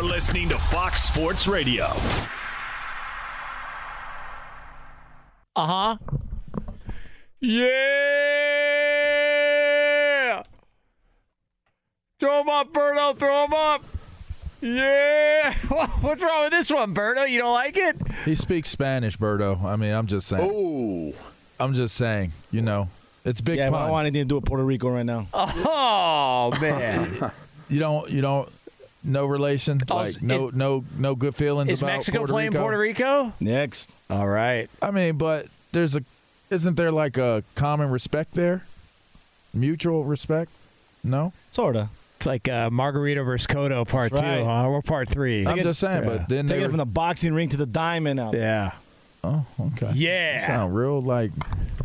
You're listening to Fox Sports Radio. Uh huh. Yeah. Throw him up, Berto. Throw him up. Yeah. What's wrong with this one, Berto? You don't like it? He speaks Spanish, Berto. I mean, I'm just saying. Oh. I'm just saying, you know, it's big Yeah, but I don't want anything to do with Puerto Rico right now. Oh man. you don't, you don't, no relation, like no, is- no, no good feelings Is about Mexico Puerto playing Rico? Puerto Rico? Next. All right. I mean, but there's a, isn't there like a common respect there? Mutual respect? No. Sorta. It's like uh, Margarito versus Cotto part right. two, huh? Or part three. I'm just saying, Yeah. but then they Taking it from the boxing ring to the diamond out. Yeah. oh, okay. Yeah. You sound real like,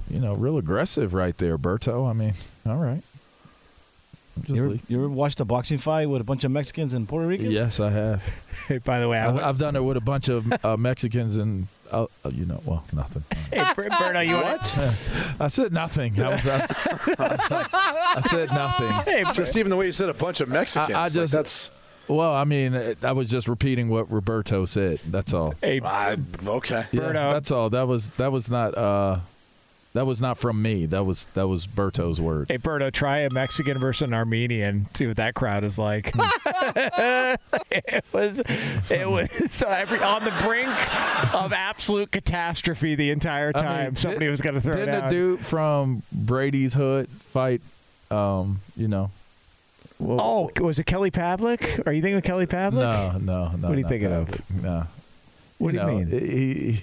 you know, real aggressive right there, Berto. I mean, all right. I'm just You ever, you ever watched a boxing fight with a bunch of Mexicans and Puerto Ricans? yes, I have. By the way, I, I, I've done it with a bunch of uh, Mexicans and, uh, uh, you know, well, nothing. hey, Ber- Berto, you what? I said nothing. I, was, I, I said nothing. Hey, Ber- Just even the way you said a bunch of Mexicans. I like, just- that's. Well, I mean, I was just repeating what Roberto said. That's all. hey, I, okay. Yeah, Berto. that's all. That was that was not uh that was not from me. That was that was Berto's words. Hey, Berto, try a Mexican versus an Armenian. See what that crowd is like. it was, it was so every on the brink of absolute catastrophe the entire I mean, time. did- Somebody was going to throw Didn't down. a dude from Brady's Hood fight? Um, you know. Well, oh, was it Kelly Pavlik? Are you thinking of Kelly Pavlik? no, no, no. What are you not thinking of? No. What do you mean? He, he,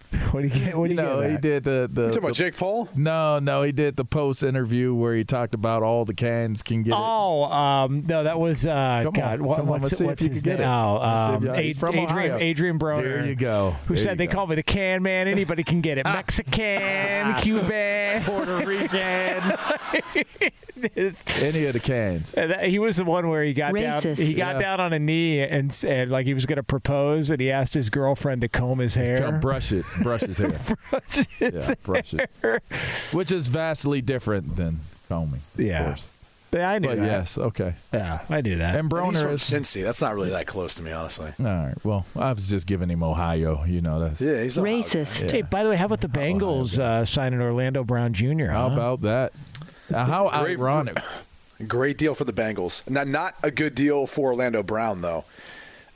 What do you get? What do you you, know, get he did the the, You talking about the- Jake Paul? no, no, he did the post interview where he talked about all the cans can get it. Oh, um, no, that was uh, Come on, God. what, come on, let's see if what's you can get it. Oh, Let's see if um, you- he's from Adrian, Ohio. Adrien Broner. There you go. Who There said they go. call me the can man? Anybody can get it. Mexican, Cuban, Puerto Rican, any of the cans. and that- he was the one where he got down. He got Yeah. down on a knee and said, like he was going to propose, and he asked his girlfriend to comb his hair. Come brush it, brush his hair. yeah, brush it. Which is vastly different than combing. Yeah. of course. Yeah, I knew But that. yes, okay. Yeah, I knew that. And He's Broner from is. Cincy. That's not really that close to me, honestly. All right. Well, I was just giving him Ohio. You know that's. Yeah, he's not Racist. Hey, by the way, how about the Bengals uh, signing Orlando Brown Jr.? How about that? Uh, How Great- ironic. Great deal for the Bengals. Not not a good deal for Orlando Brown though.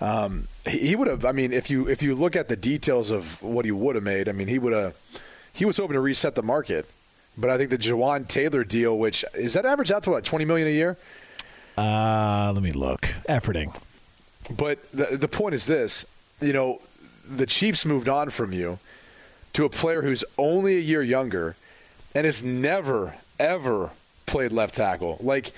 Um, he, he would have. I mean, if you if you look at the details of what he would have made, I mean, he would have. He was hoping to reset the market, but I think the Jawaan Taylor deal, which is that average out to what twenty million a year. Uh, let me look. Efforting. But the the point is this: you know, the Chiefs moved on from you to a player who's only a year younger and has never ever played left tackle. Like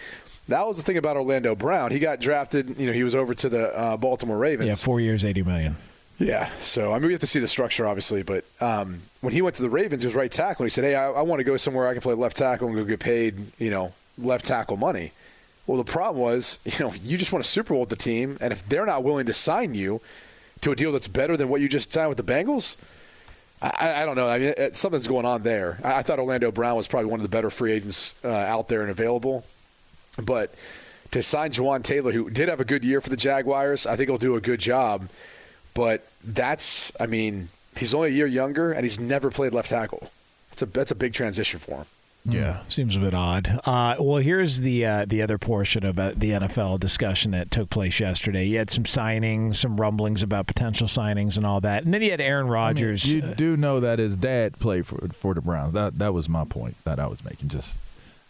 That was the thing about Orlando Brown. He got drafted. You know, he was over to the uh, Baltimore Ravens. Yeah, four years, eighty million. Yeah. So I mean, we have to see the structure, obviously. But um, when he went to the Ravens, he was right tackle. He said, "Hey, I, I want to go somewhere I can play left tackle and go get paid, you know, left tackle money." Well, the problem was, you know, you just won a Super Bowl with the team, and if they're not willing to sign you to a deal that's better than what you just signed with the Bengals, I, I don't know. I mean, it, something's going on there. I, I thought Orlando Brown was probably one of the better free agents uh, out there and available, but to sign Jawaan Taylor, who did have a good year for the Jaguars, I think he'll do a good job. But that's, I mean, he's only a year younger, and he's never played left tackle. That's a that's a big transition for him. Yeah, seems a bit odd. Uh, well, here's the uh, the other portion of uh, the NFL discussion that took place yesterday. You had some signings, some rumblings about potential signings, and all that, and then you had Aaron Rodgers. I mean, you uh, do know that his dad played for for the Browns. That that was my point that I was making. Just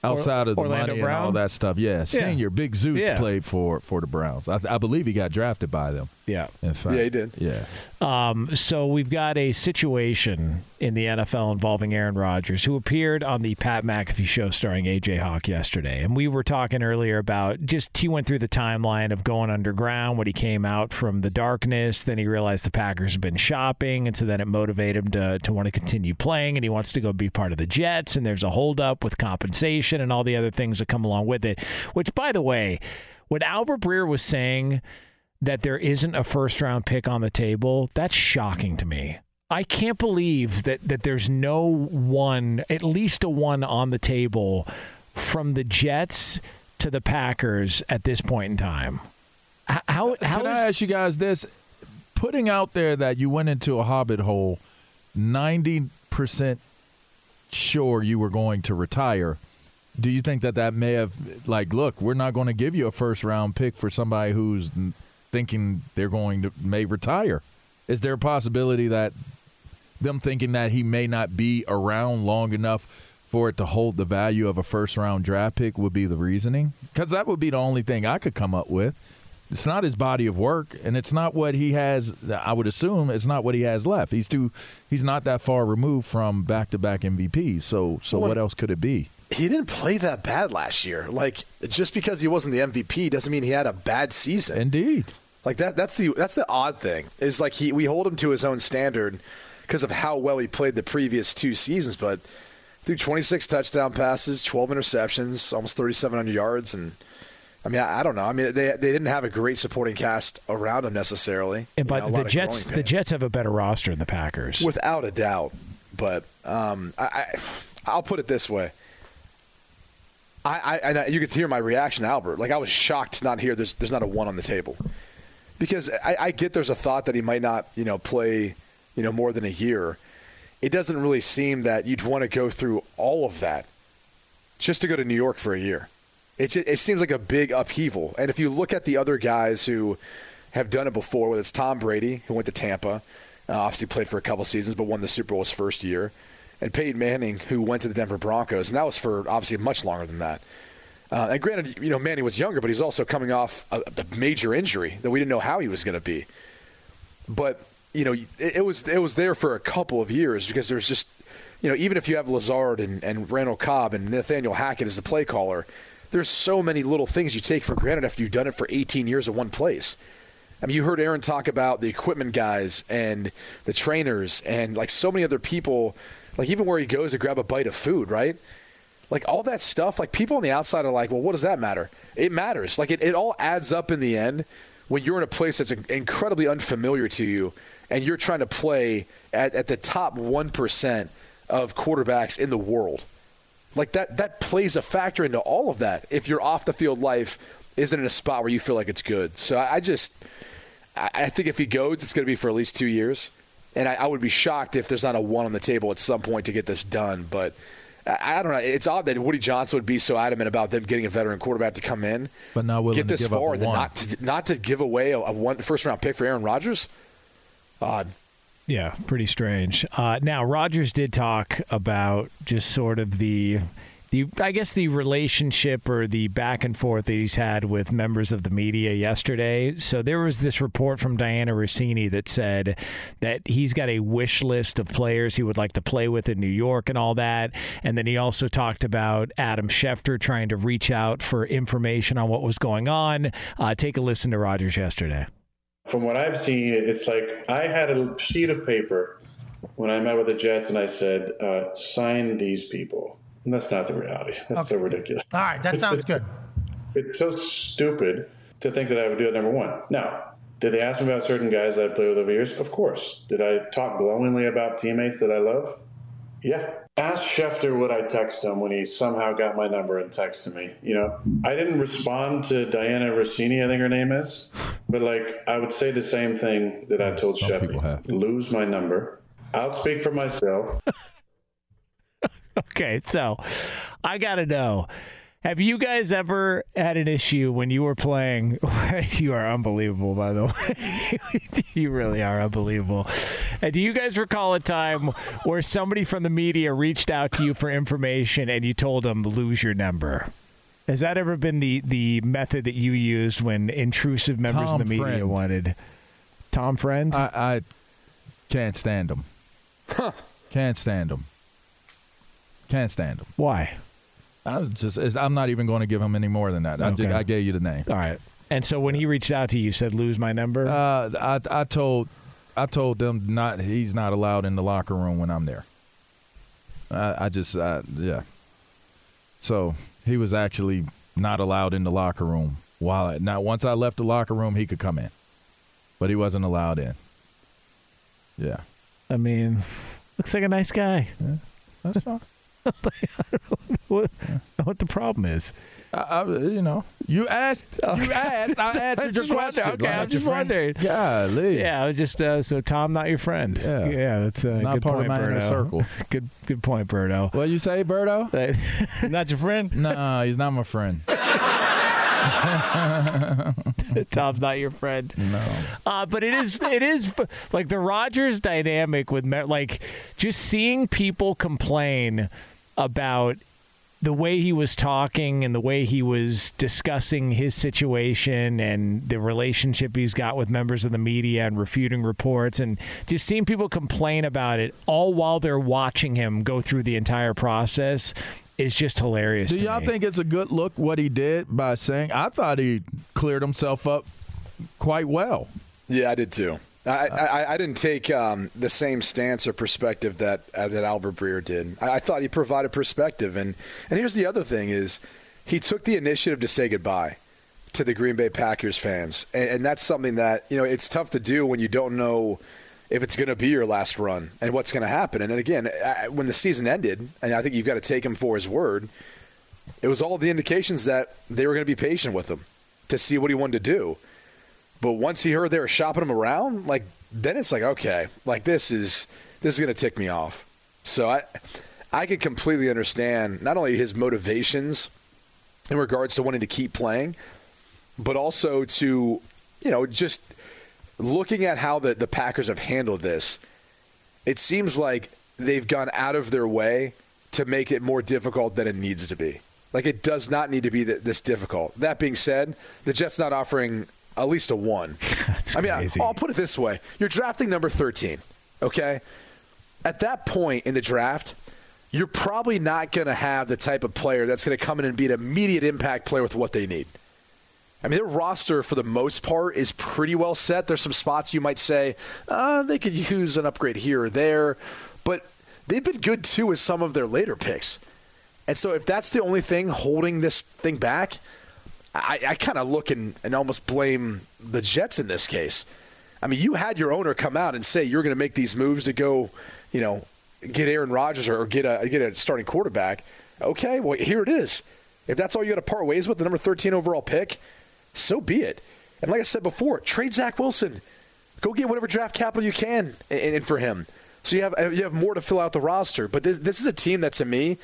outside of the Orlando money Brown? and all that stuff. Yeah, senior Big Zeus Yeah. played for for the Browns. I, I believe he got drafted by them. yeah. In fact, Yeah, he did. Yeah, Um, so we've got a situation in the NFL involving Aaron Rodgers, who appeared on the Pat McAfee show starring AJ Hawk yesterday. And we were talking earlier about just he went through the timeline of going underground when he came out from the darkness. Then he realized the Packers had been shopping, and so then it motivated him to to want to continue playing, and he wants to go be part of the Jets. And there's a holdup with compensation and all the other things that come along with it. Which, by the way, what Albert Breer was saying that there isn't a first round pick on the table, that's shocking to me. I can't believe that, that there's no one, at least a one on the table from the Jets to the Packers at this point in time. How, how Can is- I ask you guys this? Putting out there that you went into a hobbit hole, ninety percent sure you were going to retire. Do you think that that may have like, look, we're not going to give you a first round pick for somebody who's thinking they're going to may retire? Is there a possibility that them thinking that he may not be around long enough for it to hold the value of a first round draft pick would be the reasoning? Because that would be the only thing I could come up with. It's not his body of work, and it's not what he has. I would assume it's not what he has left. He's too. He's not that far removed from back to back MVPs. So, so what else could it be? He didn't play that bad last year. Like just because he wasn't the MVP doesn't mean he had a bad season. Indeed. Like that that's the that's the odd thing. Is like he we hold him to his own standard because of how well he played the previous two seasons, but threw 26 touchdown passes, 12 interceptions, almost 3700 yards and I mean, I, I don't know. I mean, they they didn't have a great supporting cast around him necessarily. and You know, but the Jets, the. Jets have a better roster than the Packers. without a doubt. But um, I, I, I'll put it this way. I, I, I, you could hear my reaction, Albert. Like I was shocked to not hear there's there's not a one on the table, because I, I get there's a thought that he might not you know play you know more than a year. It doesn't really seem that you'd want to go through all of that just to go to New York for a year. It it seems like a big upheaval. And if you look at the other guys who have done it before, whether it's Tom Brady who went to Tampa, uh, obviously played for a couple seasons but won the Super Bowl his first year, and Peyton Manning who went to the Denver Broncos, and that was for obviously much longer than that. Uh, and granted, you know Manning was younger, but he's also coming off a, a major injury that we didn't know how he was going to be. But you know, it, it was it was there for a couple of years because there's just you know even if you have Lazard and, and Randall Cobb and Nathaniel Hackett as the play caller, there's so many little things you take for granted after you've done it for 18 years at one place. I mean, you heard Aaron talk about the equipment guys and the trainers and like so many other people, like even where he goes to grab a bite of food, right? Like all that stuff, like people on the outside are like, well, what does that matter? It matters. Like it, it all adds up in the end when you're in a place that's incredibly unfamiliar to you and you're trying to play at, at the top 1% of quarterbacks in the world. Like that, that plays a factor into all of that if your off the field life isn't in a spot where you feel like it's good. So I, I just, I, I think if he goes, it's going to be for at least two years. And I, I would be shocked if there's not a one on the table at some point to get this done. But I, I don't know. It's odd that Woody Johnson would be so adamant about them getting a veteran quarterback to come in, But not willing get to this give up far, and one. not to, not to give away a, a one first round pick for Aaron Rodgers. Odd. Yeah, pretty strange. Uh, now, Rodgers did talk about just sort of the the I guess the relationship or the back and forth that he's had with members of the media yesterday. So there was this report from Dianna Russini that said that he's got a wish list of players he would like to play with in New York and all that. And then he also talked about Adam Schefter trying to reach out for information on what was going on. Uh, take a listen to Rodgers yesterday. From what I've seen, it's like I had a sheet of paper when I met with the Jets and I said, uh, sign these people. And that's not the reality. That's so ridiculous. All right, that sounds good. It's so stupid to think that I would do it, number one. Now, did they ask me about certain guys that I played with over years? Of course. Did I talk glowingly about teammates that I love? Yeah. Ask Schefter would I text him when he somehow got my number and texted me. You know, I didn't respond to Dianna Russini, I think her name is, but like I would say the same thing that I told Some people Schefter. have. Lose my number. I'll speak for myself. Okay, so I got to know. Have you guys ever had an issue when you were playing? you are unbelievable, by the way. you really are unbelievable. And do you guys recall a time where somebody from the media reached out to you for information and you told them lose your number? Has that ever been the, the method that you used when intrusive members Tom of the media Friend. wanted? Tom Friend? I, I can't stand him. Can't stand him. Can't stand him. Why? I just I'm not even going to give him any more than that. I, ju- Okay. I gave you the name. All right. And so when he reached out to you, you said lose my number? Uh, I I told I told them not he's not allowed in the locker room when I'm there. I, I just uh, yeah. So he was actually not allowed in the locker room while I, now once I left the locker room he could come in, but he wasn't allowed in. Yeah, I mean, looks like a nice guy. that's fine. What, what the problem is? I, I, you know, you asked. You asked. I answered your just wondering. question. Okay, Like, I'm just your friend- wondering. Golly. Yeah, I was just uh, so Tom, not your friend. Yeah. yeah, that's a Not good part of point, my inner circle. Good, good point, Berto. What you say, Berto? Not your friend? no, he's not my friend. Tom's not your friend. No. Uh, but it is it is like the Rodgers dynamic with like just seeing people complain about the way he was talking and the way he was discussing his situation and the relationship he's got with members of the media and refuting reports and just seeing people complain about it all while they're watching him go through the entire process is just hilarious. Do to y'all me. think it's a good look what he did by saying? I thought he cleared himself up quite well. Yeah, I did too. I, I, I didn't take um, the same stance or perspective that uh, that Albert Breer did. I, I thought he provided perspective, and and here's the other thing: is he took the initiative to say goodbye to the Green Bay Packers fans, and, and that's something that you know it's tough to do when you don't know if it's going to be your last run and what's going to happen. And then again, when the season ended, and I think you've got to take him for his word. It was all the indications that they were going to be patient with him to see what he wanted to do. But once he heard they were shopping him around, like then it's like okay, like this is this is going to tick me off. So I I could completely understand not only his motivations in regards to wanting to keep playing, but also to you know just looking at how the the Packers have handled this. It seems like they've gone out of their way to make it more difficult than it needs to be. Like it does not need to be th- this difficult. That being said, the Jets not offering at least a one. I mean, crazy. I'll put it this way: you're drafting number thirteen. Okay, at that point in the draft, you're probably not going to have the type of player that's going to come in and be an immediate impact player with what they need. I mean, their roster for the most part is pretty well set. There's some spots you might say uh, they could use an upgrade here or there, but they've been good too with some of their later picks. And so, if that's the only thing holding this thing back, I, I kind of look and, and almost blame the Jets in this case. I mean, you had your owner come out and say you're going to make these moves to go, you know, get Aaron Rodgers or, or get a get a starting quarterback. Okay, well here it is. If that's all you got to part ways with, the number 13 overall pick, so be it. And like I said before, trade Zach Wilson. Go get whatever draft capital you can in, in for him. So you have uh, you have more to fill out the roster. But this, this is a team that to me,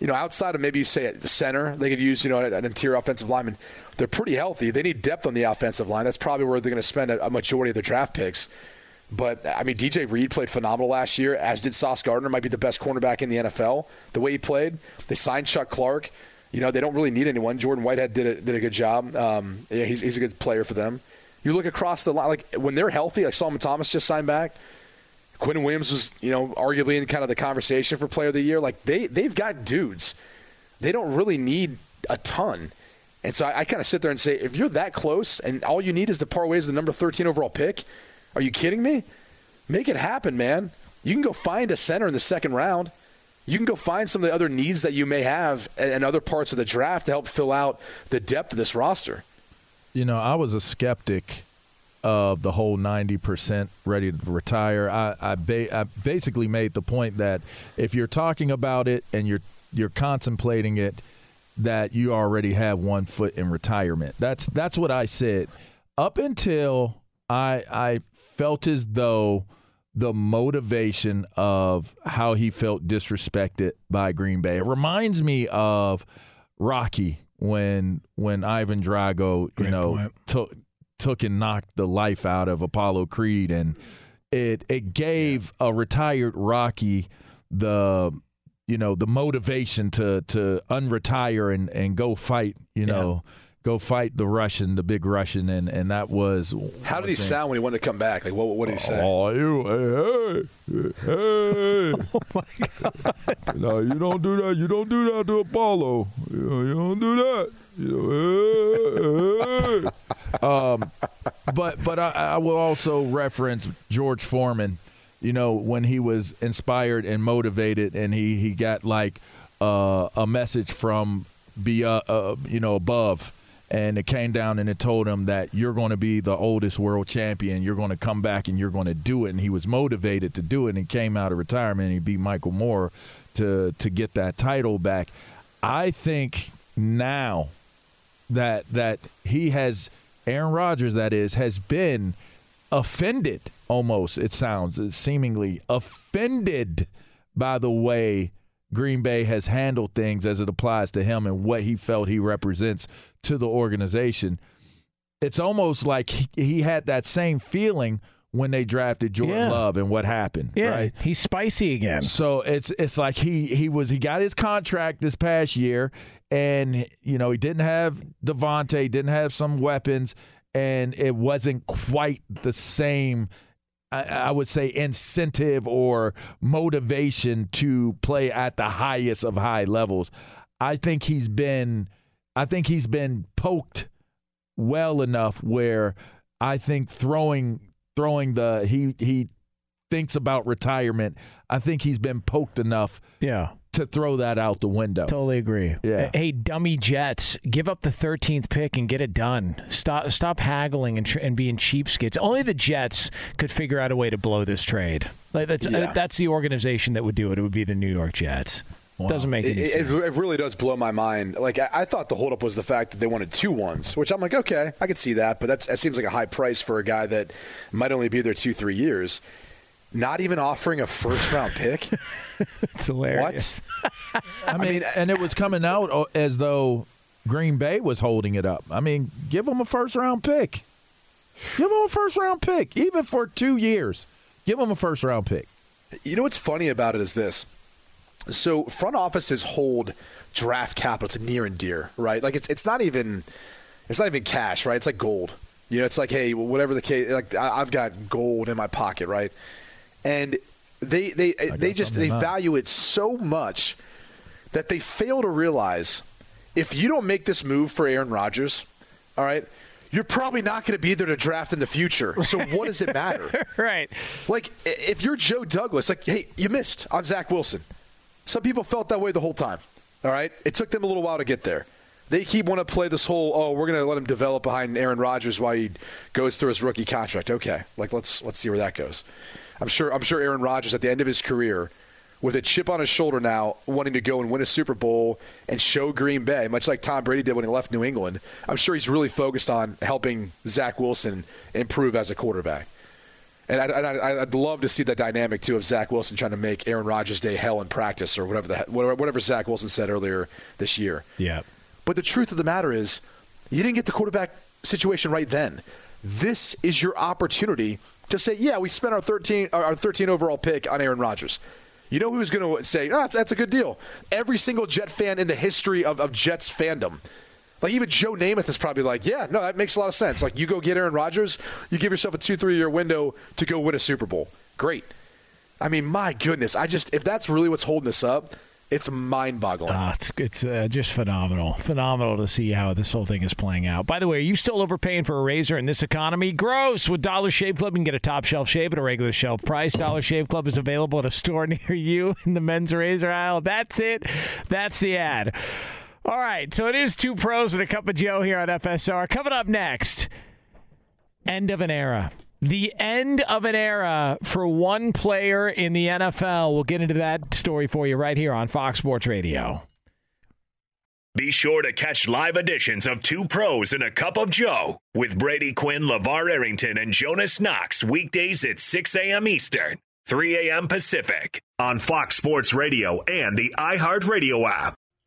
you know, outside of maybe you say at the center, they could use you know an interior offensive lineman. They're pretty healthy. They need depth on the offensive line. That's probably where they're going to spend a, a majority of their draft picks. But I mean, DJ Reed played phenomenal last year, as did Sauce Gardner. Might be the best cornerback in the NFL. The way he played, they signed Chuck Clark. You know, they don't really need anyone. Jordan Whitehead did a, did a good job. Um, yeah, he's, he's a good player for them. You look across the line, like when they're healthy, like Solomon Thomas just signed back. Quinn Williams was, you know, arguably in kind of the conversation for Player of the Year. Like they they've got dudes. They don't really need a ton. And so I, I kind of sit there and say, if you're that close and all you need is the parways the number 13 overall pick, are you kidding me? Make it happen, man. You can go find a center in the second round. You can go find some of the other needs that you may have and other parts of the draft to help fill out the depth of this roster. You know, I was a skeptic of the whole 90% ready to retire. I, I, ba- I basically made the point that if you're talking about it and you're you're contemplating it, that you already have one foot in retirement. That's that's what I said. Up until I I felt as though the motivation of how he felt disrespected by Green Bay. It reminds me of Rocky when when Ivan Drago, you Great know, took took and knocked the life out of Apollo Creed. And it it gave a retired Rocky the you know the motivation to to unretire and and go fight you know go fight the Russian the big Russian and and that was How did he sound when he wanted to come back? Like, what, what did he say? Oh, you, hey, hey, hey. oh my God. No, you don't do that. You don't do that to Apollo. You, you don't do that. You know, hey, hey. Um, but but I, I will also reference George Foreman. You know when he was inspired and motivated, and he he got like uh, a message from be uh, uh, you know above and it came down and it told him that you're going to be the oldest world champion. You're going to come back and you're going to do it. And he was motivated to do it and he came out of retirement and he beat Michael Moorer to to get that title back. I think now that that he has Aaron Rodgers that is has been offended almost it sounds seemingly offended by the way Green Bay has handled things as it applies to him and what he felt he represents to the organization. It's almost like he, he had that same feeling when they drafted Jordan Yeah. Love and what happened. Yeah, right? he's spicy again. So it's it's like he he was he got his contract this past year, and you know he didn't have Davante, didn't have some weapons, and it wasn't quite the same. I, would say incentive or motivation to play at the highest of high levels. I think he's been, I think he's been poked well enough where I think throwing throwing the he he thinks about retirement. I think he's been poked enough Yeah. To throw that out the window. Totally agree. Yeah. Hey, dummy Jets, give up the 13th pick and get it done. Stop stop haggling and, tr- and being cheapskates. Only the Jets could figure out a way to blow this trade. Like that's uh, that's the organization that would do it. It would be the New York Jets. Doesn't make It, any it, sense. it really does blow my mind. Like I, I thought the holdup was the fact that they wanted two ones, which I'm like, okay, I can see that, but that's, that seems like a high price for a guy that might only be there two, three years. Not even offering a first round pick. it's hilarious. What? I mean, and it was coming out uh, as though Green Bay was holding it up. I mean, give them a first round pick. Give them a first round pick, even for two years. Give them a first round pick. You know what's funny about it is this. So front offices hold draft capital to near and dear, right? Like it's it's not even it's not even cash, right? It's like gold. You know, it's like hey, whatever the case, like I- I've got gold in my pocket, right? And they they they just they value it so much that they fail to realize if you don't make this move for Aaron Rodgers, all right, you're probably not going to be there to draft in the future. So what does it matter? right. Like, if you're Joe Douglas, like, hey, you missed on Zach Wilson. Some people felt that way the whole time. All right, it took them a little while to get there. They keep want to play this whole, oh, we're going to let him develop behind Aaron Rodgers while he goes through his rookie contract. Okay, like let's let's see where that goes. I'm sure I'm sure Aaron Rodgers at the end of his career, with a chip on his shoulder now, wanting to go and win a Super Bowl and show Green Bay, much like Tom Brady did when he left New England. I'm sure he's really focused on helping Zach Wilson improve as a quarterback. And I'd, I'd, I'd love to see that dynamic too of Zach Wilson trying to make Aaron Rodgers' day hell in practice or whatever the whatever, whatever Zach Wilson said earlier this year. Yeah. But the truth of the matter is, you didn't get the quarterback situation right then. This is your opportunity Just say, yeah, we spent our 13 our 13 overall pick on Aaron Rodgers. You know who's going to say, oh, that's, that's a good deal? Every single Jet fan in the history of, of Jets fandom. Like even Joe Namath is probably like, yeah, no, that makes a lot of sense. Like you go get Aaron Rodgers, you give yourself a two, three year window to go win a Super Bowl. Great. I mean, my goodness, I just if that's really what's holding this up, it's mind-boggling. Ah, it's it's uh, just phenomenal, phenomenal to see how this whole thing is playing out. By the way, are you still overpaying for a razor in this economy? Gross! With Dollar Shave Club, you can get a top shelf shave at a regular shelf price. Dollar Shave Club is available at a store near you in the men's razor aisle. That's it. That's the ad. All right, so it is two pros and a cup of Joe here on FSR. Coming up next, end of an era. The end of an era for one player in the NFL. We'll get into that story for you right here on Fox Sports Radio. Be sure to catch live editions of Two Pros and a Cup of Joe with Brady Quinn, LaVar Arrington, and Jonas Knox weekdays at 6 a.m. Eastern, 3 a.m. Pacific on Fox Sports Radio and the iHeartRadio app.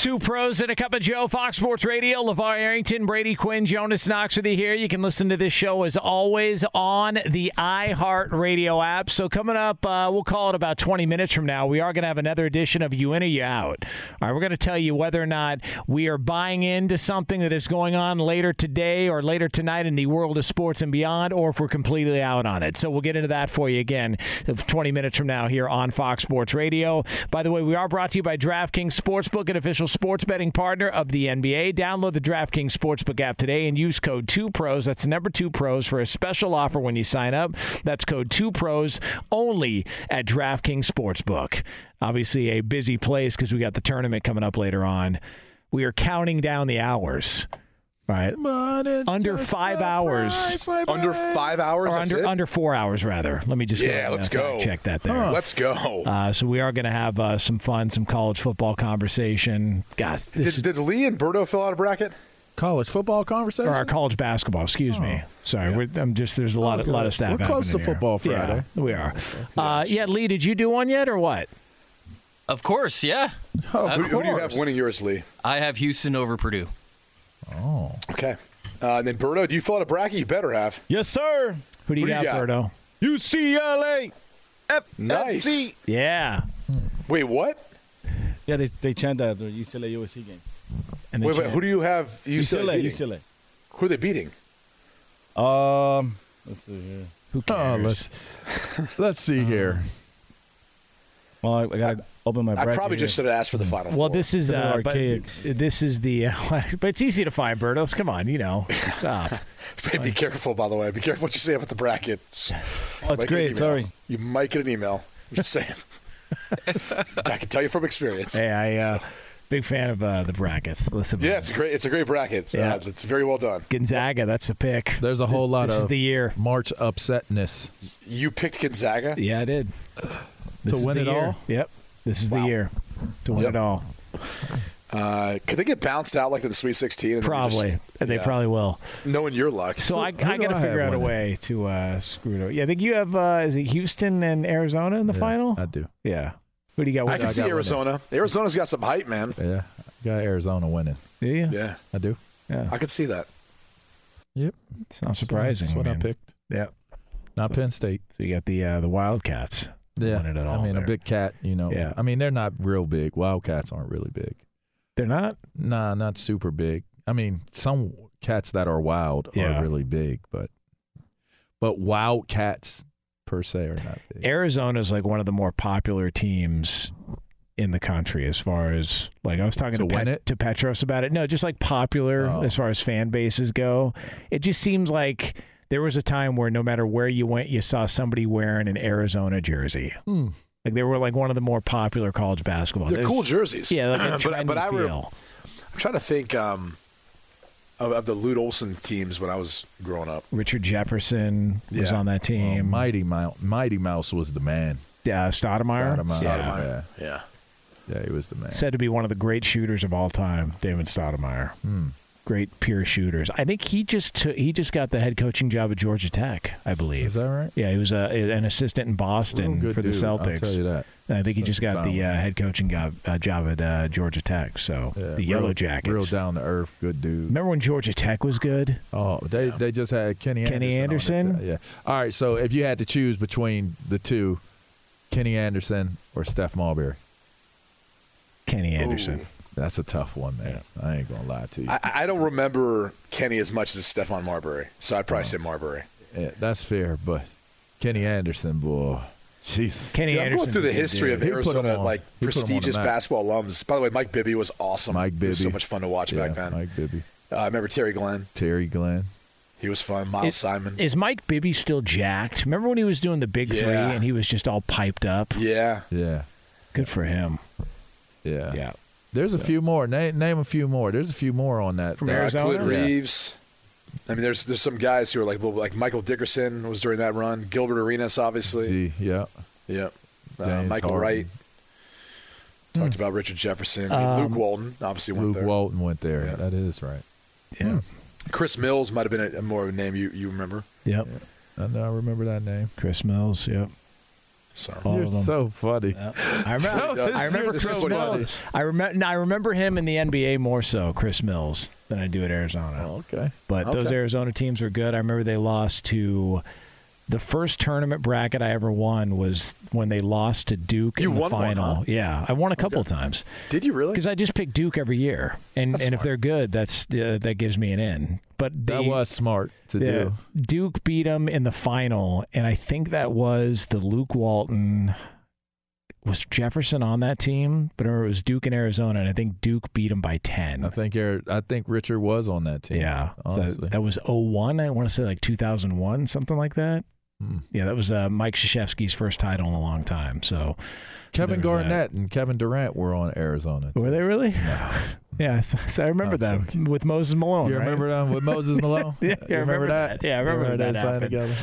Two pros and a cup of Joe, Fox Sports Radio, LaVar Arrington, Brady Quinn, Jonas Knox with you here. You can listen to this show as always on the iHeart Radio app. So coming up, uh, we'll call it about 20 minutes from now, we are going to have another edition of You In or You Out. All right, we're going to tell you whether or not we are buying into something that is going on later today or later tonight in the world of sports and beyond, or if we're completely out on it. So we'll get into that for you again 20 minutes from now here on Fox Sports Radio. By the way, we are brought to you by DraftKings Sportsbook, an official sports betting partner of the NBA. Download the DraftKings Sportsbook app today and use code 2PROS. That's number 2 pros for a special offer when you sign up. That's code 2PROS only at DraftKings Sportsbook. Obviously, a busy place because we got the tournament coming up later on. We are counting down the hours. Right. Under five hours. Under five hours? Or That's under it? under four hours rather. Let me just Yeah, go, let's go. Check that there. Huh. Let's go. Uh, so we are going to have uh, some fun, some college football conversation. God, this Did, did Lee and Berto fill out a bracket? College football conversation? or our college basketball. Excuse me. Sorry, we're, I'm just there's a lot of Oh. Okay. lot of staff. We're close happening to here. football Friday. Yeah, we are. Uh, yeah, Lee, did you do one yet or what? Of course, yeah. Oh, who, who do you have winning yours, Lee? I have Houston over Purdue. Oh. Okay. Uh, and then Berto, do you fill out a bracket? You better have. Yes, sir. Who do you Who do got, you got? Berto? UCLA. F- Nice. FC. Yeah. Wait, what? Yeah, they, they chant that at the UCLA USC game. And the Wait, wait, who do you have? UCLA, beating? UCLA. Who are they beating? Um, let's see here. Who Oh, cares? let's let's see here. Well, I, I gotta open my. I bracket probably just should have asked for the final. Well, four. this is A little uh, but archaic. this is the, but it's easy to find, Bertos. Come on, you know, stop. Hey, be careful, by the way. Be careful what you say about the bracket. Oh, it's Might get great. Sorry. You might get an email. I'm just saying. I can tell you from experience. hey, I uh, big fan of uh, the brackets. Listen, Yeah, it's a great. It's a great bracket. Yeah. Uh, it's very well done. Gonzaga. That's the pick. There's a whole lot this of is the year. March upsetness. You picked Gonzaga. Yeah, I did. This To win it year. all? Yep. This is the year to win Yep. it all. Uh, could they get bounced out like in the Sweet 16? And Probably, just- and they yeah. probably will. knowing your luck. So I, I got to figure have out a winning? way to uh, screw it up. Yeah, I think you have. Uh, is it Houston and Arizona in the Yeah, final? I do. yeah. Who do you got? I winning? can see got Arizona. Arizona's got some hype, man. Yeah, I got Arizona winning. Do you? Yeah, I do. Yeah. I could see that. Yep. It's not surprising. That's what I mean, picked. Yeah. Not Penn State. So you got the uh, the Wildcats. Yeah. winning it I all mean, there. a big cat. You know. Yeah. I mean, they're not real big. Wildcats aren't really big. They're not. Nah, not super big. I mean, some cats that are wild Yeah. are really big, but but wild cats per se are not big. Arizona is like one of the more popular teams in the country as far as like I was talking To to, Pet- to Petros about it. No, just like popular Oh. as far as fan bases go. It just seems like there was a time where no matter where you went, you saw somebody wearing an Arizona jersey. Hmm. Like they were like one of the more popular college basketball. They're There's- cool jerseys. Yeah, like a but but I re- feel. I'm trying to think um, of, of the Lute Olson teams when I was growing up. Richard Jefferson was on that Well, team. Mighty Mouse, Mighty Mouse was the man. yeah, Stoudamire. Stoudamire. Yeah. Stoudamire. Yeah. Yeah, he was the man. Said to be one of the great shooters of all time, David Stoudamire. Hmm. Great pure shooters. I think he just took, he just got the head coaching job at Georgia Tech, I believe. Is that right? Yeah, he was a, an assistant in Boston good for the dude, Celtics. I'll tell you that. And I think he just got the uh, head coaching job, uh, job at uh, Georgia Tech. So Yeah, the Yellow real- Jackets. Real down to earth, good dude. Remember when Georgia Tech was good? Oh, they they just had Kenny Anderson. Kenny on it, Anderson? too. Yeah. All right. So if you had to choose between the two, Kenny Anderson or Steph Marbury, Kenny Anderson. That's a tough one, man. I ain't gonna lie to you. I, I don't remember Kenny as much as Stephon Marbury, so I'd Oh. probably say Marbury. Yeah, that's fair, but Kenny Anderson, boy, jeez. Kenny Dude, I'm going through the history dude. of He put 'em Arizona, on- like he put 'em on the prestigious basketball alums. By the way, Mike Bibby was awesome. Mike He was so much fun to watch Yeah, back then. Mike Bibby, Uh, I remember Terry Glenn. Terry Glenn. He was fun. Miles Is- Simon. Is Mike Bibby still jacked? Remember when he was doing the big Yeah. three and he was just all piped up? yeah. Yeah, Good for him. yeah, Yeah. There's a few more. Name name a few more. There's a few more on that. From that- Arizona? Khalid Yeah. Reeves. I mean, there's there's some guys who are like little, like Michael Dickerson was during that run. Gilbert Arenas, obviously. Gee, yeah. Yep. Uh, Michael Harden. Wright. Talked about Richard Jefferson. I mean, Um, Luke Walton obviously went Luke there. Luke Walton went there. Yeah. That is right. Yeah. Chris Mills might have been a, a more of a name you, you remember. Yep. I know. I remember that name. Chris Mills. Yep. So All You're so funny. I remember. I remember Chris what Mills. I remember. I remember him in the NBA more so, Chris Mills, than I do at Arizona. Oh, okay. But those Arizona teams were good. I remember they lost to the first tournament bracket I ever won was when they lost to Duke You in the won one, final. huh? Yeah, I won a couple of times Did you really? because I just pick Duke every year, and That's and if they're good, that's uh, that gives me an in. But they, That was smart to yeah, do. Duke beat them in the final, and I think that was the Luke Walton. Was Jefferson on that team? But I remember it was Duke and Arizona, and I think Duke beat them by ten. I think Eric, I think Richard was on that team. Yeah, So that was 01. I want to say like 2001, something like that. Hmm. Yeah, that was uh, Mike Krzyzewski's first title in a long time. So Kevin there's that. Garnett and Kevin Durant were on Arizona. were they really? Yeah, so, so I remember No, them with Moses Malone. You right? remember them with Moses Malone? Yeah, you I remember that. Yeah, I remember You that happened. together.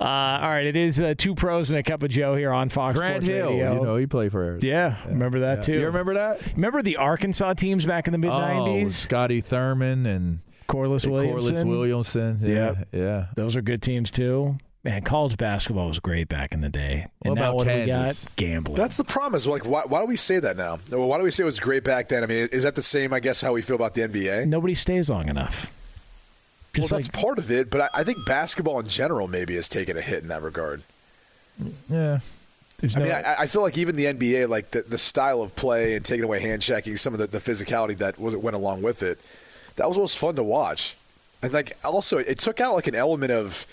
Uh, all right, it is uh, two pros and a cup of Joe here on Fox Grant Sports Hill, Radio. you know, he played for Arizona. yeah, remember that Yeah. too. You remember that? Remember the Arkansas teams back in the mid Oh, '90s? Scotty Thurman and Corliss Williamson. Corliss Williamson. Yeah, yeah. Those are good teams too. Man, college basketball was great back in the day. What and now about what do we Kansas? got? Gambling. That's the problem. Is like, why, why do we say that now? Well, Why do we say it was great back then? I mean, is that the same? I guess how we feel about the NBA. Nobody stays long enough. well, Just that's part of it, but I, I think basketball in general maybe has taken a hit in that regard. Yeah. There's I no, mean, I, I feel like even the NBA, like the, the style of play and taking away hand checking, some of the, the physicality that was, went along with it, that was what was fun to watch. And like also, it took out like an element of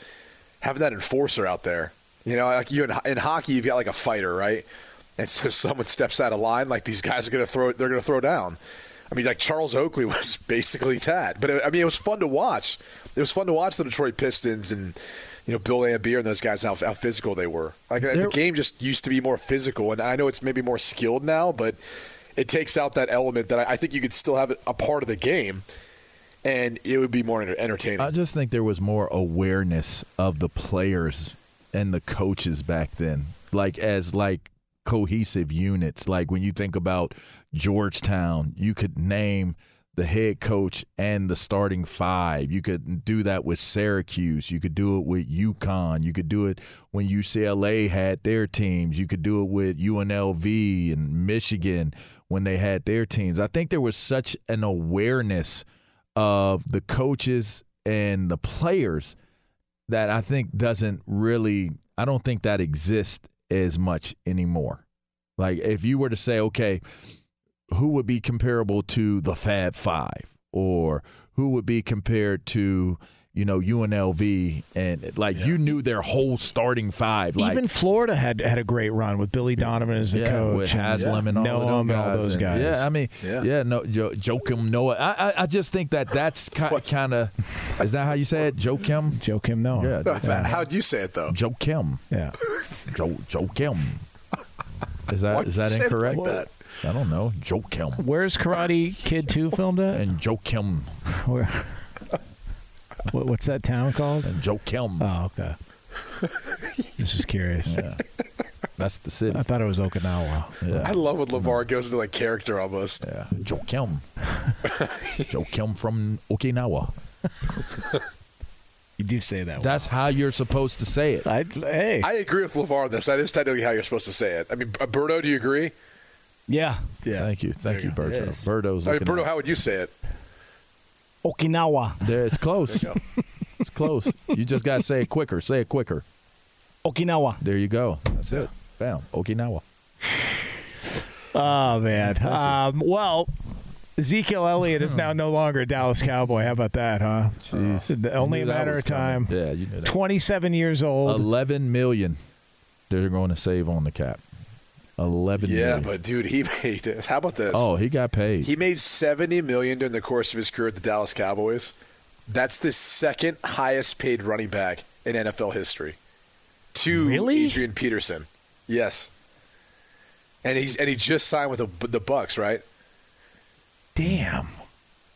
having that enforcer out there. You know, like you in, in hockey, you've got like a fighter, right? And so someone steps out of line, like these guys are going to throw, they're going to throw down. I mean, like Charles Oakley was basically that. But I mean, it was fun to watch. It was fun to watch the Detroit Pistons and you know Bill Laimbeer and those guys how, how physical they were. Like the game just used to be more physical, and I know it's maybe more skilled now, but it takes out that element that I, I think you could still have a part of the game, and it would be more enter- entertaining. I just think there was more awareness of the players and the coaches back then, like as like cohesive units. Like when you think about Georgetown, you could name the head coach and the starting five. You could do that with Syracuse. You could do it with UConn. You could do it when UCLA had their teams. You could do it with UNLV and Michigan when they had their teams. I think there was such an awareness of the coaches and the players that I think doesn't really I don't think that exists as much anymore. Like if you were to say, okay, who would be comparable to the Fab Five, or who would be compared to you know UNLV, and like you knew their whole starting five. Like even Florida had had a great run with Billy Donovan as the yeah, coach, with Haslam and all Noah of them and all guys. those And, guys. Yeah, I mean, Yeah. yeah, no, jo- Joakim Noah. I, I, I just think that that's kind of. Is that how you say it, Joakim? Joakim Noah. Yeah, How'd you say it though? Joakim. Yeah, jo- Joakim. Is that Why'd is that incorrect? like that? I don't know. Joakim Where's Karate Kid Two filmed at? and Joakim Where? What, what's that town called? and Joakim. Oh, okay. Just is curious. Yeah, that's the city. I thought it was Okinawa. Yeah. I love when LaVar goes into like character almost. Yeah, Joe Joakim from Okinawa. You do say that. That's how you're supposed to say it. I, hey, I agree with LaVar on this. That is technically how you're supposed to say it. I mean, uh, Berto, do you agree? Yeah. yeah. Thank you, thank you, There you Berto. Berto's I mean, looking Berto, how would you say it? Okinawa. There, it's close. it's close. You just gotta say it quicker. Say it quicker. Okinawa. There you go. That's it. Bam. Okinawa. Oh man. Um, well, Ezekiel Elliott is now no longer a Dallas Cowboy. How about that, huh? Jeez. Uh, Only a matter of time. coming. Yeah, you knew that. 27 years old. Eleven million. They're going to save on the cap. Eleven Yeah, million. but dude, he made this. How about this? oh, he got paid. He made seventy million during the course of his career at the Dallas Cowboys. That's the second highest paid running back in NFL history. To Really? Adrian Peterson. Yes. And he's and he just signed with the the Bucs, right? Damn.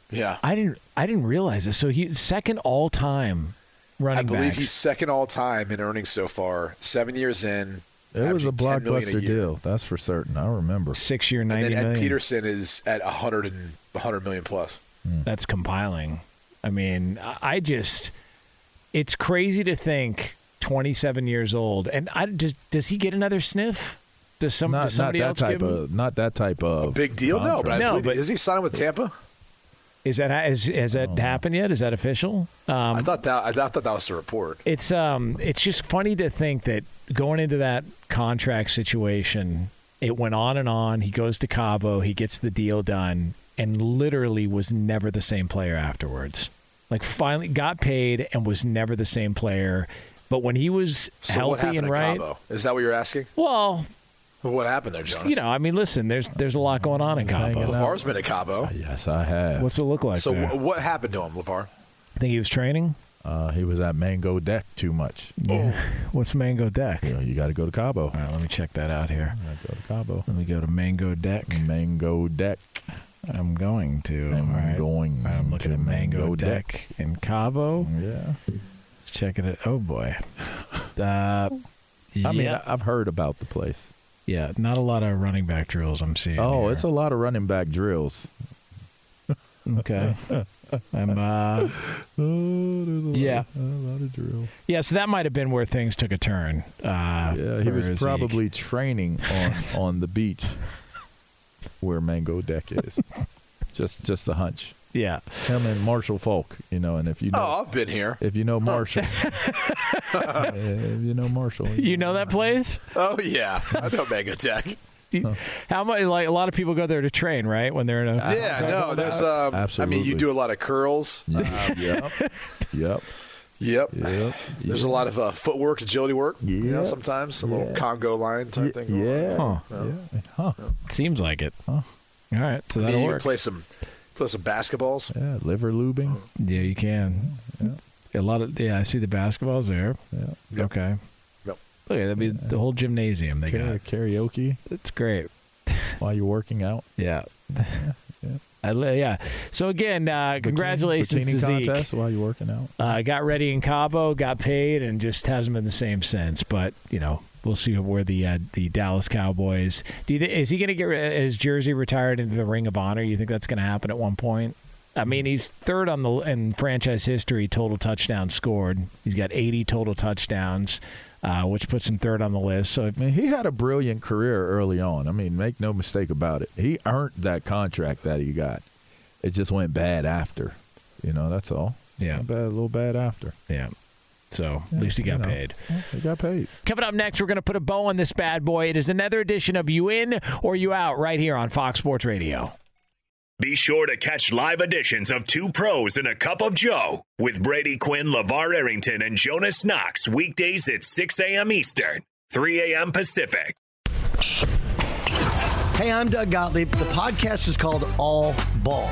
Yeah. I didn't. I didn't realize this. So he's second all time running I believe back. he's second all time in earnings so far. Seven years in. It was a averaging 10 million a blockbuster deal. That's for certain. I remember. six year, And ninety then million. Peterson is at 100 and 100 million plus. Hmm. That's compiling. I mean, I I just. It's crazy to think. 27 years old, and I just does he get another sniff? Does some not, does not somebody that else type give him? of not that type of Big deal? No, but I No, believe, but- is he signing with Tampa? Is that is, has that happened yet? Is that official? Um, I thought that I thought that was the report. it's um it's just funny to think that going into that contract situation, it went on and on. He goes to Cabo, he gets the deal done, and literally was never the same player afterwards. Like finally got paid and was never the same player. But when he was So what healthy happened and right, Cabo? Is that what you're asking? well, What happened there, Jonas? you know, I mean, listen, there's there's a lot going on in hanging Cabo. out. LaVar's been at Cabo. Yes, I have. What's it look like so there? wh- what happened to him, LaVar? I think he was training. Uh, he was at Mango Deck too much. Yeah. What's Mango Deck? You, know, you got to go to Cabo. All right, let me check that out here. You gotta go to Cabo. Let me go to Mango Deck. Mango Deck. I'm going to. I'm all right. going I'm looking to at Mango, Mango Deck. in Cabo. Yeah. Let's check it out. Oh boy. Uh, I mean, I've heard about the place. Yeah, not a lot of running back drills I'm seeing. Oh, here. it's a lot of running back drills. okay. I'm uh, yeah, A lot of drills. yeah. So that might have been where things took a turn. Uh, Yeah, he was Zeke. probably training on on the beach where Mango Deck is. just just a hunch. Yeah. Him and Marshall Faulk, you know, and if you know, Oh, I've been here. if you know Marshall, uh, if you know Marshall, You know that place? Oh yeah, I know Mango Deck. How much? Like a lot of people go there to train, right? When they're in a Yeah, no, there's um. I mean, you do a lot of curls. Um, yep, yep, Yep. yep. There's a lot of uh, footwork, agility work. You know, sometimes a little Congo line type thing. going on. Yeah, Huh. yeah. Huh. Seems like it. Huh. All right, so I mean, that'll you can work. play some, play some basketballs. Yeah, liver lubing. Yeah, you can. A lot of yeah, I see the basketballs there. Yeah. Okay. Yep. Look, that'd be the whole gymnasium they Kara- got. karaoke It's great. while you're working out. Yeah. I yeah. So again, uh, congratulations Bikini to Zeke. contest while you're working out. Uh, got ready in Cabo, got paid, and just hasn't been the same since. But you know, we'll see where the uh, the Dallas Cowboys. Do you th- is he going to get re- his jersey retired into the Ring of Honor? You think that's going to happen at one point? I mean, he's third on the in franchise history total touchdowns scored. He's got 80 total touchdowns, uh, which puts him third on the list. So if, I mean, he had a brilliant career early on. I mean, make no mistake about it. He earned that contract that he got. It just went bad after. You know, that's all. Yeah. Bad, a little bad after. yeah, so at least he got you know. paid. He got paid. Coming up next, we're going to put a bow on this bad boy. It is another edition of You In or You Out right here on Fox Sports Radio. Be sure to catch live editions of Two Pros and a Cup of Joe with Brady Quinn, LaVar Arrington, and Jonas Knox weekdays at 6 a.m. Eastern, 3 a.m. Pacific. Hey, I'm Doug Gottlieb. The podcast is called All Ball.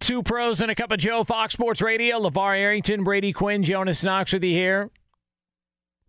Two pros and a cup of Joe, Fox Sports Radio. LaVar Arrington, Brady Quinn, Jonas Knox with you here.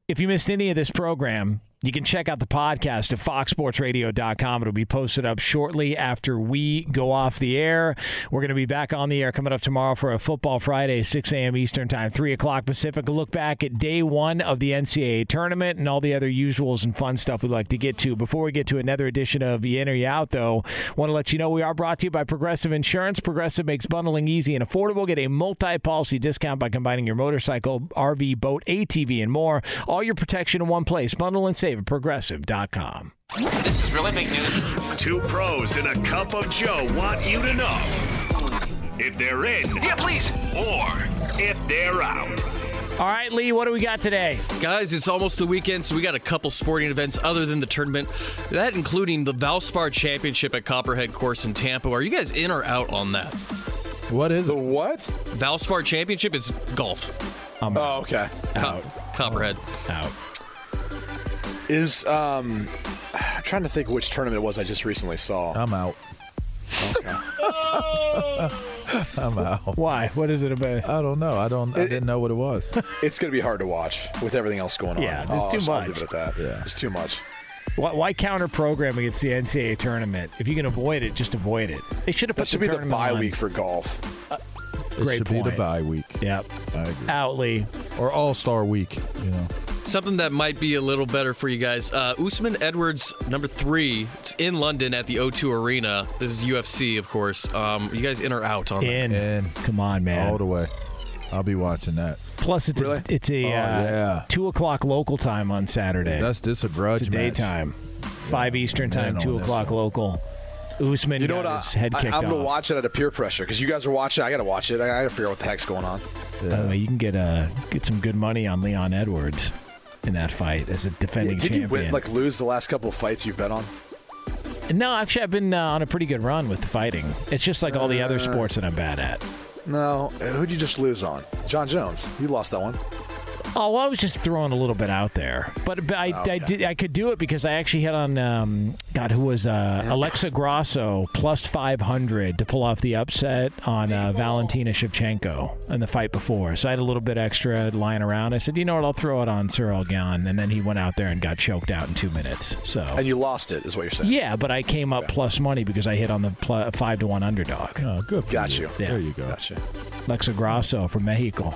If you missed any of this program, You can check out the podcast at foxsportsradio.com. It'll be posted up shortly after we go off the air. We're going to be back on the air coming up tomorrow for a Football Friday, 6 a.m. Eastern Time, 3 o'clock Pacific. A look back at day one of the NCAA tournament and all the other usuals and fun stuff we'd like to get to. Before we get to another edition of You In or You Out, though, want to let you know we are brought to you by Progressive Insurance. Progressive makes bundling easy and affordable. Get a multi policy discount by combining your motorcycle, RV, boat, ATV, and more. All your protection in one place. Bundle and save at progressive.com. This is really big news. Two pros and a cup of Joe want you to know if they're in. Yeah, please. Or if they're out. All right, Lee, what do we got today? Guys, it's almost the weekend, so we got a couple sporting events other than the tournament. That including the Valspar Championship at Copperhead Course in Tampa. Are you guys in or out on that? What is the what? Valspar Championship is golf. I'm oh, okay. Co- Copperhead. Out. Is um, I'm trying to think which tournament it was I just recently saw. I'm out. Okay. I'm out. Why? What is it about? I don't know. I don't. I didn't know what it was. it's gonna be hard to watch with everything else going on. Yeah, there's Oh, too so I'll much. leave it at that. Yeah. it's too much. Why, why counter program against the NCAA tournament? If you can avoid it, just avoid it. They should have put That should the be the tournament bye on. week for golf. It Great should be the bye week. Yep. I agree. Out, Or All Star week. You know. Something that might be a little better for you guys. Uh, Usman Edwards, number three. It's in London at the O2 Arena. This is UFC, of course. Um, you guys in or out on that? In. And Come on, man. all the way. I'll be watching that. Plus, it's Really? a, it's a Oh, uh, yeah. two o'clock local time on Saturday. That's just a grudge it's a match. daytime. Five Eastern time, on two this o'clock one. local. Usman You know got what? I, his head I, kicked I'm gonna off. watch it at a peer pressure because you guys are watching. I gotta watch it. I gotta figure out what the heck's going on. By the way, you can get uh, get some good money on Leon Edwards in that fight as a defending Did you win, like lose the last couple of fights you've bet on? no, actually, I've been uh, on a pretty good run with fighting. It's just like all the other sports that I'm bad at. No. Who'd you just lose on? Jon Jones. You lost that one. Oh, well, I was just throwing a little bit out there, but, but I, I did I could do it because I actually hit on um, God who was uh, Alexa Grasso plus five hundred to pull off the upset on uh, Valentina Shevchenko in the fight before. So I had a little bit extra lying around. I said, you know what, I'll throw it on Ciryl Gane, and then he went out there and got choked out in two minutes. So And you lost it, is what you're saying. yeah, but I came up plus money because I hit on the pl- five to one underdog. Oh, good. For Got you. Yeah. There you go. Gotcha. Alexa Grasso from Mexico.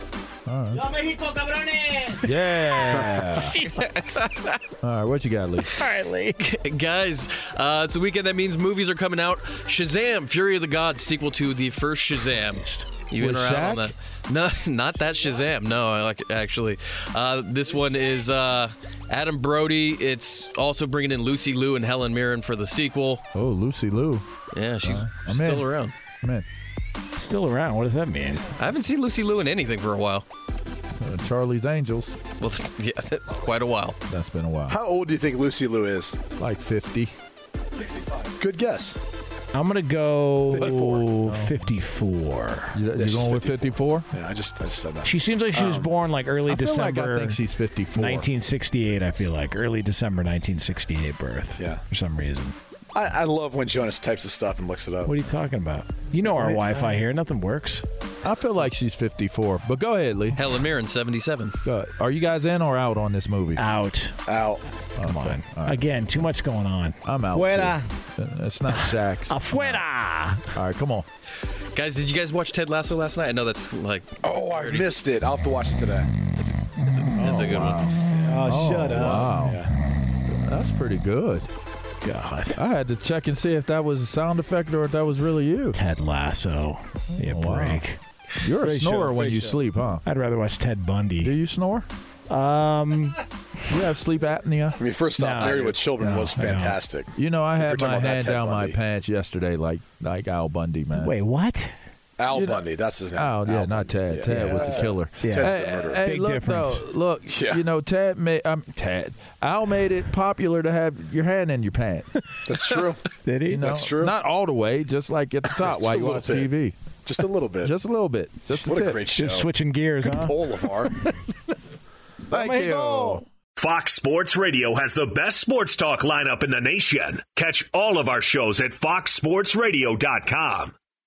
Yeah. All right, what you got, Lee? All right, Lee. Guys, uh, it's a weekend that means movies are coming out. Shazam! Fury of the Gods sequel to the first Shazam. You in With or on that? No, not that Shazam. No, like actually. Uh, this one is uh, Adam Brody. It's also bringing in Lucy Liu and Helen Mirren for the sequel. Oh, Lucy Liu. Yeah, she's I'm still in. around. Man, Still around. What does that mean? I haven't seen Lucy Liu in anything for a while. uh, Charlie's Angels. Well, yeah, quite a while. That's been a while. How old do you think Lucy Liu is? Like 50. Good guess. I'm gonna go 54. You, you she's going with 54? Yeah, I just I just said that. She seems like she was born like early I feel December. like I think she's 54. 1968. I feel like early December 1968 birth. Yeah. For some reason. I, I love when Jonas types his stuff and looks it up. What are you talking about? You know our Wi-Fi here. Nothing works. I feel like she's 54. But go ahead, Lee. Helen Mirren, 77. Go ahead. Are you guys in or out on this movie? Out. Out. Come on. All right. Again, too much going on. I'm out. Fuera. too. It's not Shaq's. Afuera. All right, come on. Guys, did you guys watch Ted Lasso last night? I know that's like Oh, I missed it. I'll have to watch it today. that's a oh, good one. Oh, shut oh, up. Wow. That's pretty good. God. I had to check and see if that was a sound effect or if that was really you. Ted Lasso. Yeah, wow. break. You're a Great show, snorer when great you show. sleep, huh? I'd rather watch Ted Bundy. Do you snore? Um, You have sleep apnea? I mean, first off, No, Married with Children No, was I don't. fantastic. You know, I If had we're talking my about hand Ted down my pants yesterday, like like Al Bundy, man. wait, what? Al You know- Bundy, that's his name. Al, yeah, Al not Bundy. Ted. Yeah, Ted yeah, was that's the killer. Yeah. Ted's the murderer. hey, Big look difference. though, look. Yeah. You know, Ted made um, Ted. Al made it popular to have your hand in your pants. That's true. Did he? You know, That's true. Not all the way, just like at the top Just while a you little watch bit. TV. Just a little bit. Just a little bit. Just a tip. a great show. Just switching gears, huh? Pull, LaVar. Thank you. Fox Sports Radio has the best sports talk lineup in the nation. Catch all of our shows at foxsportsradio.com.